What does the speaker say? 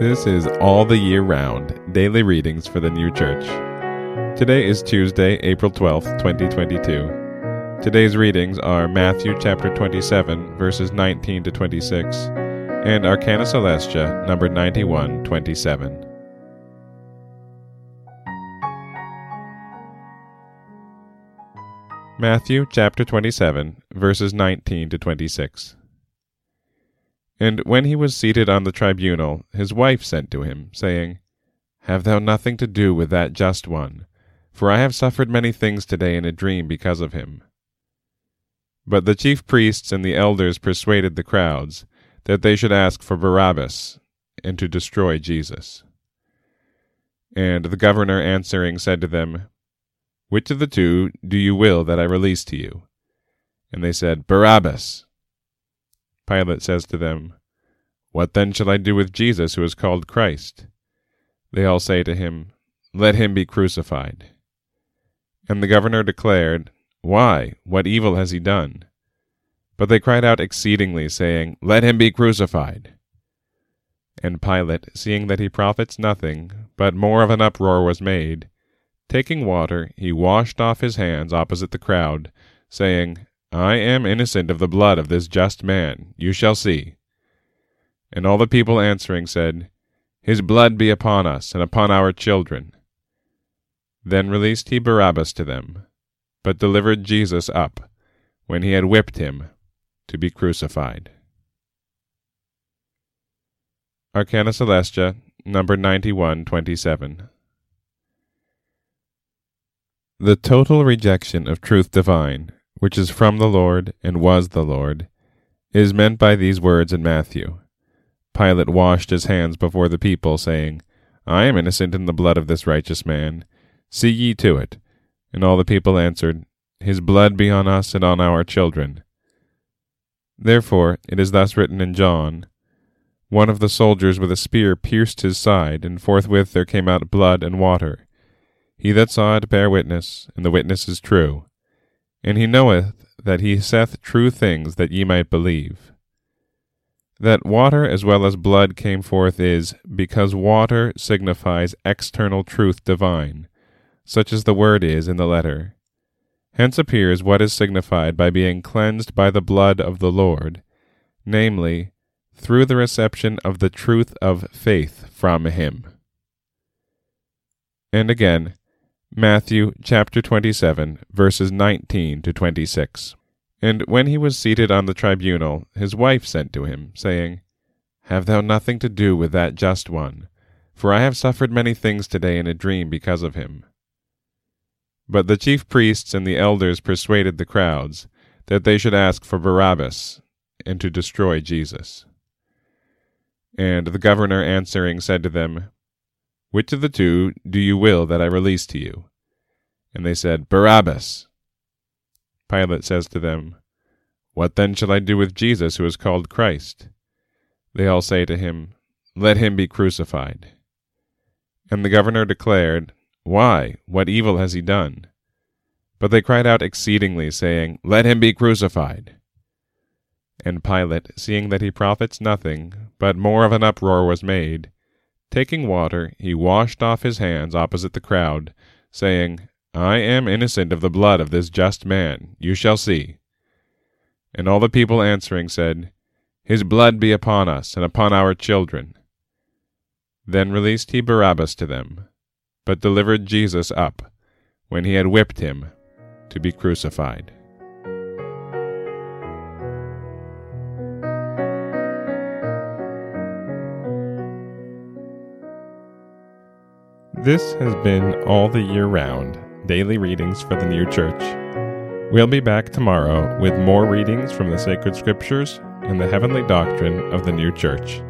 This is All the Year Round Daily Readings for the New Church. Today is Tuesday, April 12th, 2022. Today's readings are Matthew chapter 27, verses 19 to 26, and Arcana Coelestia, number 9127. Matthew chapter 27, verses 19 to 26. And when he was seated on the tribunal, his wife sent to him, saying, Have thou nothing to do with that just one, for I have suffered many things today in a dream because of him. But the chief priests and the elders persuaded the crowds that they should ask for Barabbas, and to destroy Jesus. And the governor answering said to them, Which of the two do you will that I release to you? And they said, Barabbas. Pilate says to them, What then shall I do with Jesus who is called Christ? They all say to him, Let him be crucified. And the governor declared, Why? What evil has he done? But they cried out exceedingly, saying, Let him be crucified. And Pilate, seeing that he profits nothing, but more of an uproar was made, taking water, he washed off his hands opposite the crowd, saying, I am innocent of the blood of this just man. You shall see. And all the people answering said, His blood be upon us and upon our children. Then released he Barabbas to them, but delivered Jesus up, when he had whipped him, to be crucified. Arcana Coelestia, number 9127. The total rejection of truth divine which is from the Lord and was the Lord, is meant by these words in Matthew. Pilate washed his hands before the people, saying, I am innocent in the blood of this righteous man. See ye to it. And all the people answered, His blood be on us and on our children. Therefore it is thus written in John, One of the soldiers with a spear pierced his side, and forthwith there came out blood and water. He that saw it bare witness, and the witness is true. And he knoweth that he saith true things that ye might believe. That water as well as blood came forth is, because water signifies external truth divine, such as the word is in the letter. Hence appears what is signified by being cleansed by the blood of the Lord, namely, through the reception of the truth of faith from him. And again, Matthew chapter 27, verses 19 to 26. And when he was seated on the tribunal, his wife sent to him, saying, Have thou nothing to do with that just one, for I have suffered many things today in a dream because of him. But the chief priests and the elders persuaded the crowds that they should ask for Barabbas, and to destroy Jesus. And the governor answering said to them, which of the two do you will that I release to you? And they said, Barabbas. Pilate says to them, What then shall I do with Jesus who is called Christ? They all say to him, Let him be crucified. And the governor declared, Why? What evil has he done? But they cried out exceedingly, saying, Let him be crucified. And Pilate, seeing that he profits nothing, but more of an uproar was made, Taking water, he washed off his hands opposite the crowd, saying, I am innocent of the blood of this just man. You shall see. And all the people answering said, His blood be upon us and upon our children. Then released he Barabbas to them, but delivered Jesus up, when he had whipped him, to be crucified. This has been All the Year Round Daily Readings for the New Church. We'll be back tomorrow with more readings from the sacred scriptures and the heavenly doctrine of the New Church.